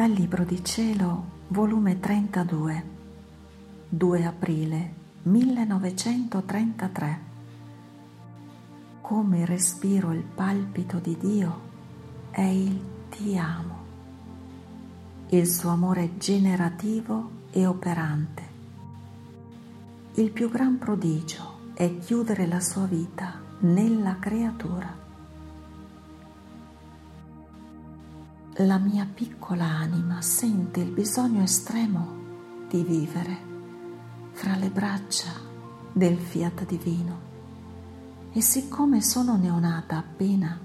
Dal Libro di Cielo, volume 32, 2 aprile 1933. Come respiro il palpito di Dio è il ti amo, il suo amore generativo e operante. Il più gran prodigio è chiudere la sua vita nella creatura. La mia piccola anima sente il bisogno estremo di vivere fra le braccia del fiat divino e siccome sono neonata appena,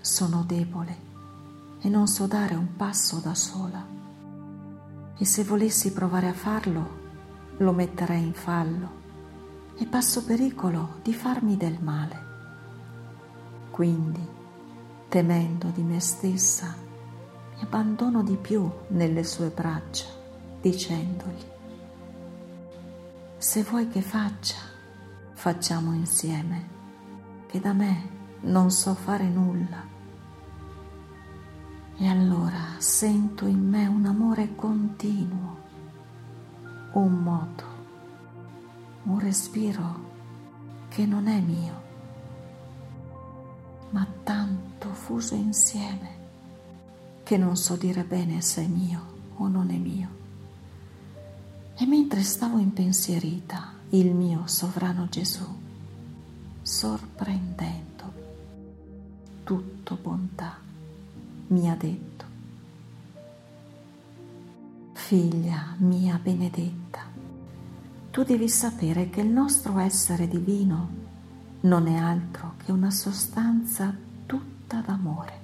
sono debole e non so dare un passo da sola e se volessi provare a farlo lo metterei in fallo e passo pericolo di farmi del male. Quindi, temendo di me stessa, mi abbandono di più nelle sue braccia, dicendogli, se vuoi che faccia, facciamo insieme, che da me non so fare nulla. E allora sento in me un amore continuo, un moto un respiro che non è mio, ma tanto fuso insieme che non so dire bene se è mio o non è mio. E mentre stavo impensierita, il mio sovrano Gesù, sorprendendo, tutto bontà, mi ha detto, figlia mia benedetta, tu devi sapere che il nostro essere divino non è altro che una sostanza tutta d'amore,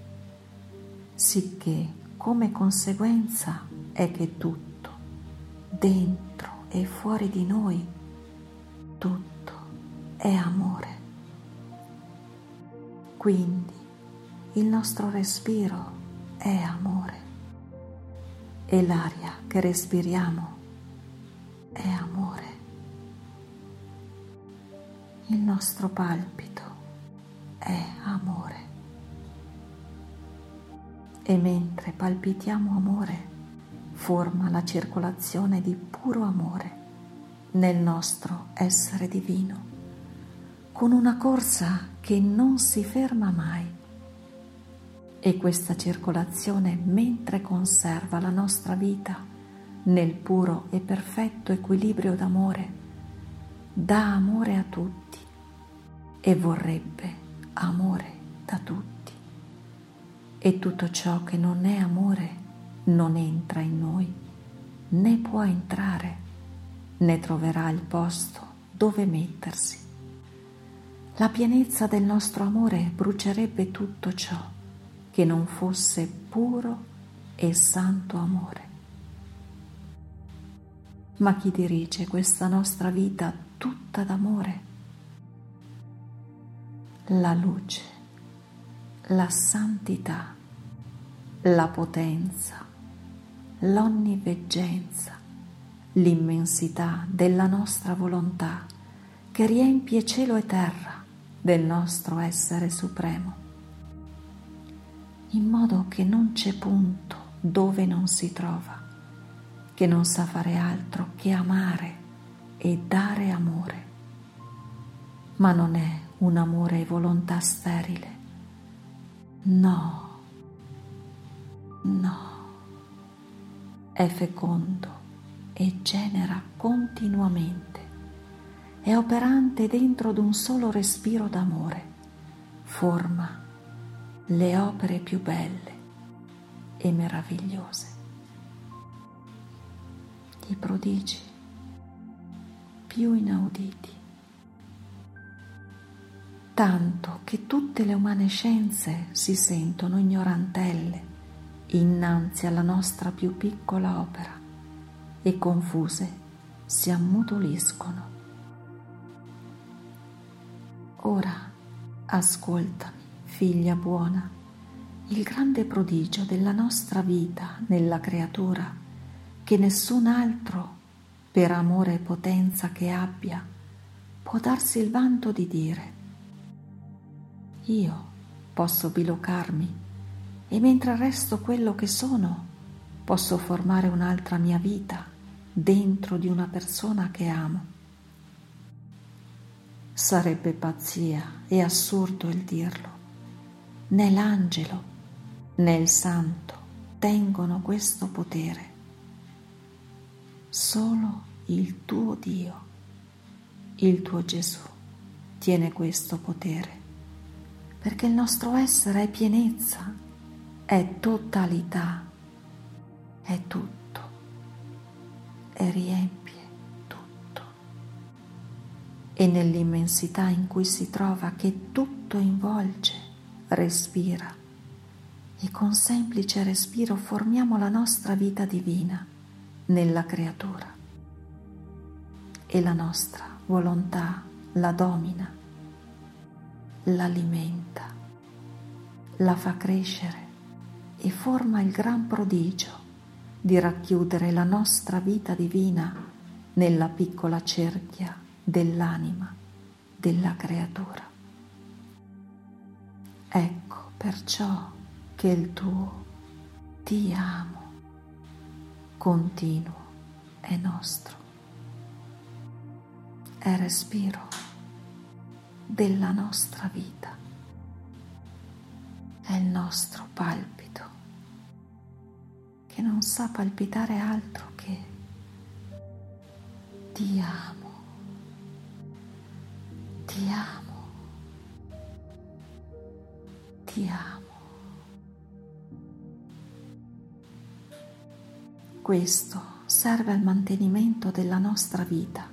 sicché come conseguenza è che tutto, dentro e fuori di noi, tutto è amore. Quindi il nostro respiro è amore. E l'aria che respiriamo è amore il nostro palpito è amore. E mentre palpitiamo amore, forma la circolazione di puro amore nel nostro essere divino, con una corsa che non si ferma mai. E questa circolazione, mentre conserva la nostra vita nel puro e perfetto equilibrio d'amore, dà amore a tutti e vorrebbe amore da tutti. E tutto ciò che non è amore non entra in noi, né può entrare, né troverà il posto dove mettersi. La pienezza del nostro amore brucerebbe tutto ciò che non fosse puro e santo amore. Ma chi dirige questa nostra vita tutta d'amore. La luce, la santità, la potenza, l'onniveggenza, l'immensità della nostra volontà che riempie cielo e terra del nostro essere supremo, in modo che non c'è punto dove non si trova, che non sa fare altro che amare e dare amore. Ma non è un amore e volontà sterile. No, no. È fecondo e genera continuamente. È operante dentro d'un solo respiro d'amore. Forma le opere più belle e meravigliose. I prodigi più inauditi. Tanto che tutte le umane scienze si sentono ignorantelle innanzi alla nostra più piccola opera e confuse si ammutoliscono. Ora ascoltami, figlia buona, il grande prodigio della nostra vita nella creatura che nessun altro per amore e potenza che abbia, può darsi il vanto di dire, io posso bilocarmi e mentre resto quello che sono, posso formare un'altra mia vita dentro di una persona che amo. Sarebbe pazzia e assurdo il dirlo. Né l'angelo né il santo tengono questo potere. Solo il tuo Dio, il tuo Gesù, tiene questo potere, perché il nostro essere è pienezza, è totalità, è tutto e riempie tutto. E nell'immensità in cui si trova che tutto involge, respira. E con semplice respiro formiamo la nostra vita divina nella creatura e la nostra volontà la domina, l'alimenta, la fa crescere e forma il gran prodigio di racchiudere la nostra vita divina nella piccola cerchia dell'anima della creatura. Ecco perciò che il tuo ti amo continuo è nostro. È respiro della nostra vita. È il nostro palpito che non sa palpitare altro che ti amo, ti amo, ti amo. Questo serve al mantenimento della nostra vita,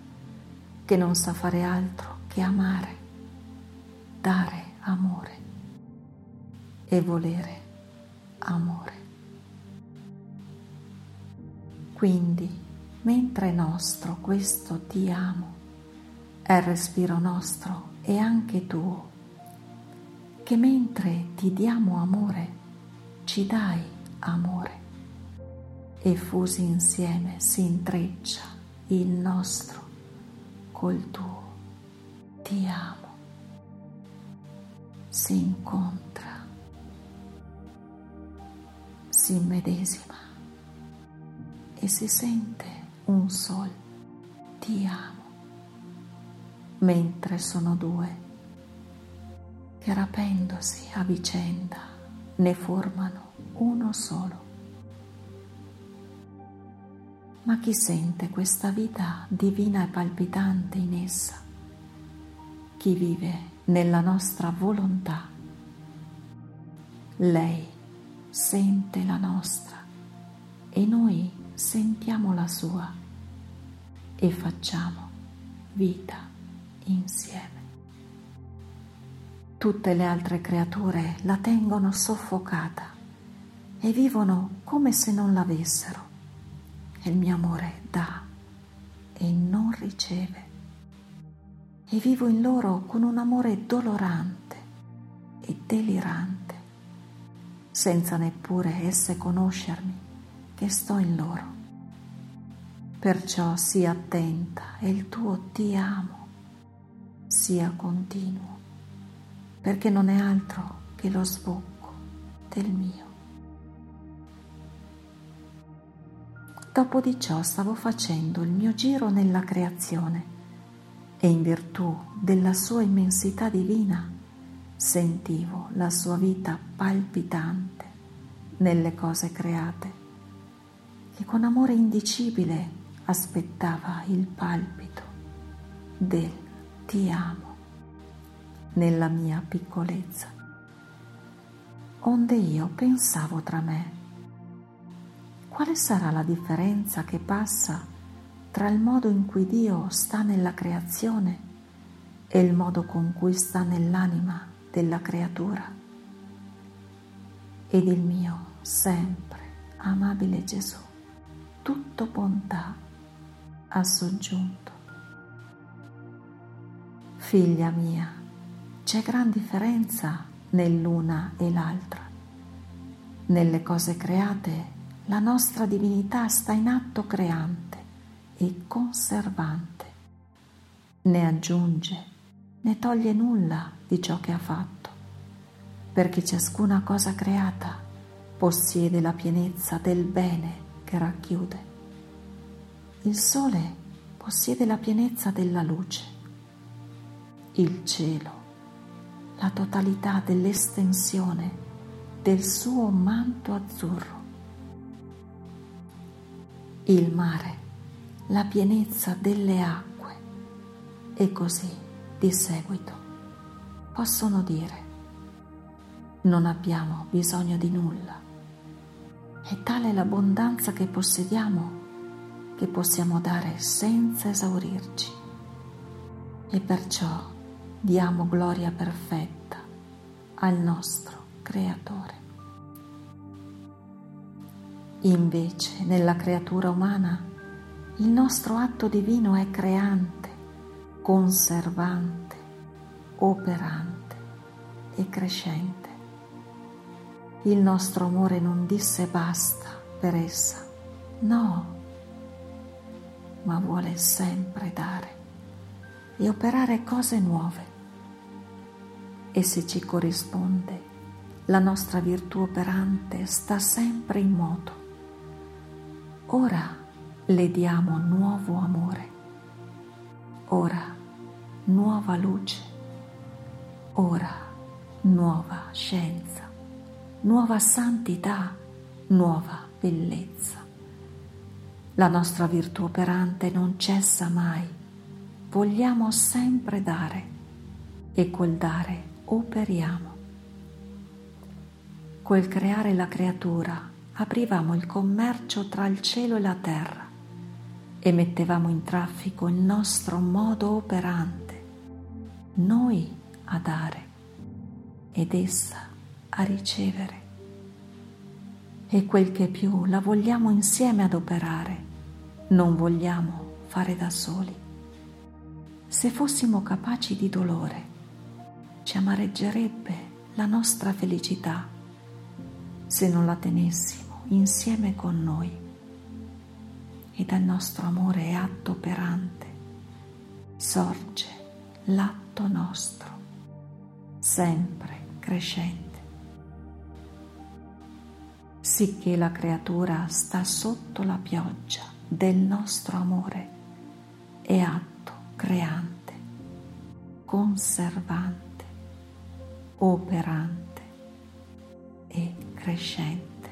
che non sa fare altro che amare, dare amore e volere amore. Quindi, mentre è nostro questo ti amo, è il respiro nostro e anche tuo, che mentre ti diamo amore, ci dai amore e fusi insieme si intreccia il nostro col tuo. Ti amo. Si incontra, si medesima e si sente un sol. Ti amo. Mentre sono due che rapendosi a vicenda ne formano uno solo. Ma chi sente questa vita divina e palpitante in essa? Chi vive nella nostra volontà? Lei sente la nostra e noi sentiamo la sua e facciamo vita insieme. Tutte le altre creature la tengono soffocata e vivono come se non l'avessero e il mio amore dà e non riceve. E vivo in loro con un amore dolorante e delirante, senza neppure esse conoscermi che sto in loro. Perciò sii attenta e il tuo ti amo sia continuo, perché non è altro che lo sbocco del mio. Dopo di ciò stavo facendo il mio giro nella creazione e in virtù della sua immensità divina sentivo la sua vita palpitante nelle cose create, che con amore indicibile aspettava il palpito del ti amo nella mia piccolezza. Onde io pensavo tra me, quale sarà la differenza che passa tra il modo in cui Dio sta nella creazione e il modo con cui sta nell'anima della creatura? Ed il mio sempre amabile Gesù, tutto bontà, ha soggiunto. Figlia mia, c'è gran differenza nell'una e l'altra. Nelle cose create la nostra divinità sta in atto creante e conservante. Ne aggiunge, ne toglie nulla di ciò che ha fatto, perché ciascuna cosa creata possiede la pienezza del bene e racchiude. Il sole possiede la pienezza della luce, il cielo, la totalità dell'estensione del suo manto azzurro, il mare, la pienezza delle acque e così di seguito possono dire non abbiamo bisogno di nulla. È tale l'abbondanza che possediamo che possiamo dare senza esaurirci e perciò diamo gloria perfetta al nostro Creatore. Invece nella creatura umana il nostro atto divino è creante, conservante, operante e crescente. Il nostro amore non disse basta per essa, no, ma vuole sempre dare e operare cose nuove. E se ci corrisponde, la nostra virtù operante sta sempre in moto. Ora le diamo nuovo amore, ora nuova luce, ora nuova scienza, nuova santità, nuova bellezza. La nostra virtù operante non cessa mai, vogliamo sempre dare. E col dare operiamo. Col creare la creatura aprivamo il commercio tra il cielo e la terra e mettevamo in traffico il nostro modo operante, noi a dare ed essa a ricevere e quel che più la vogliamo insieme adoperare, non vogliamo fare da soli. Se fossimo capaci di dolore, ci amareggerebbe la nostra felicità se non la tenessimo insieme con noi. E dal nostro amore atto operante sorge l'atto nostro, sempre crescente sicché la creatura sta sotto la pioggia del nostro amore e atto creante, conservante, operante e crescente.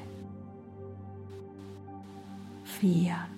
Fiat.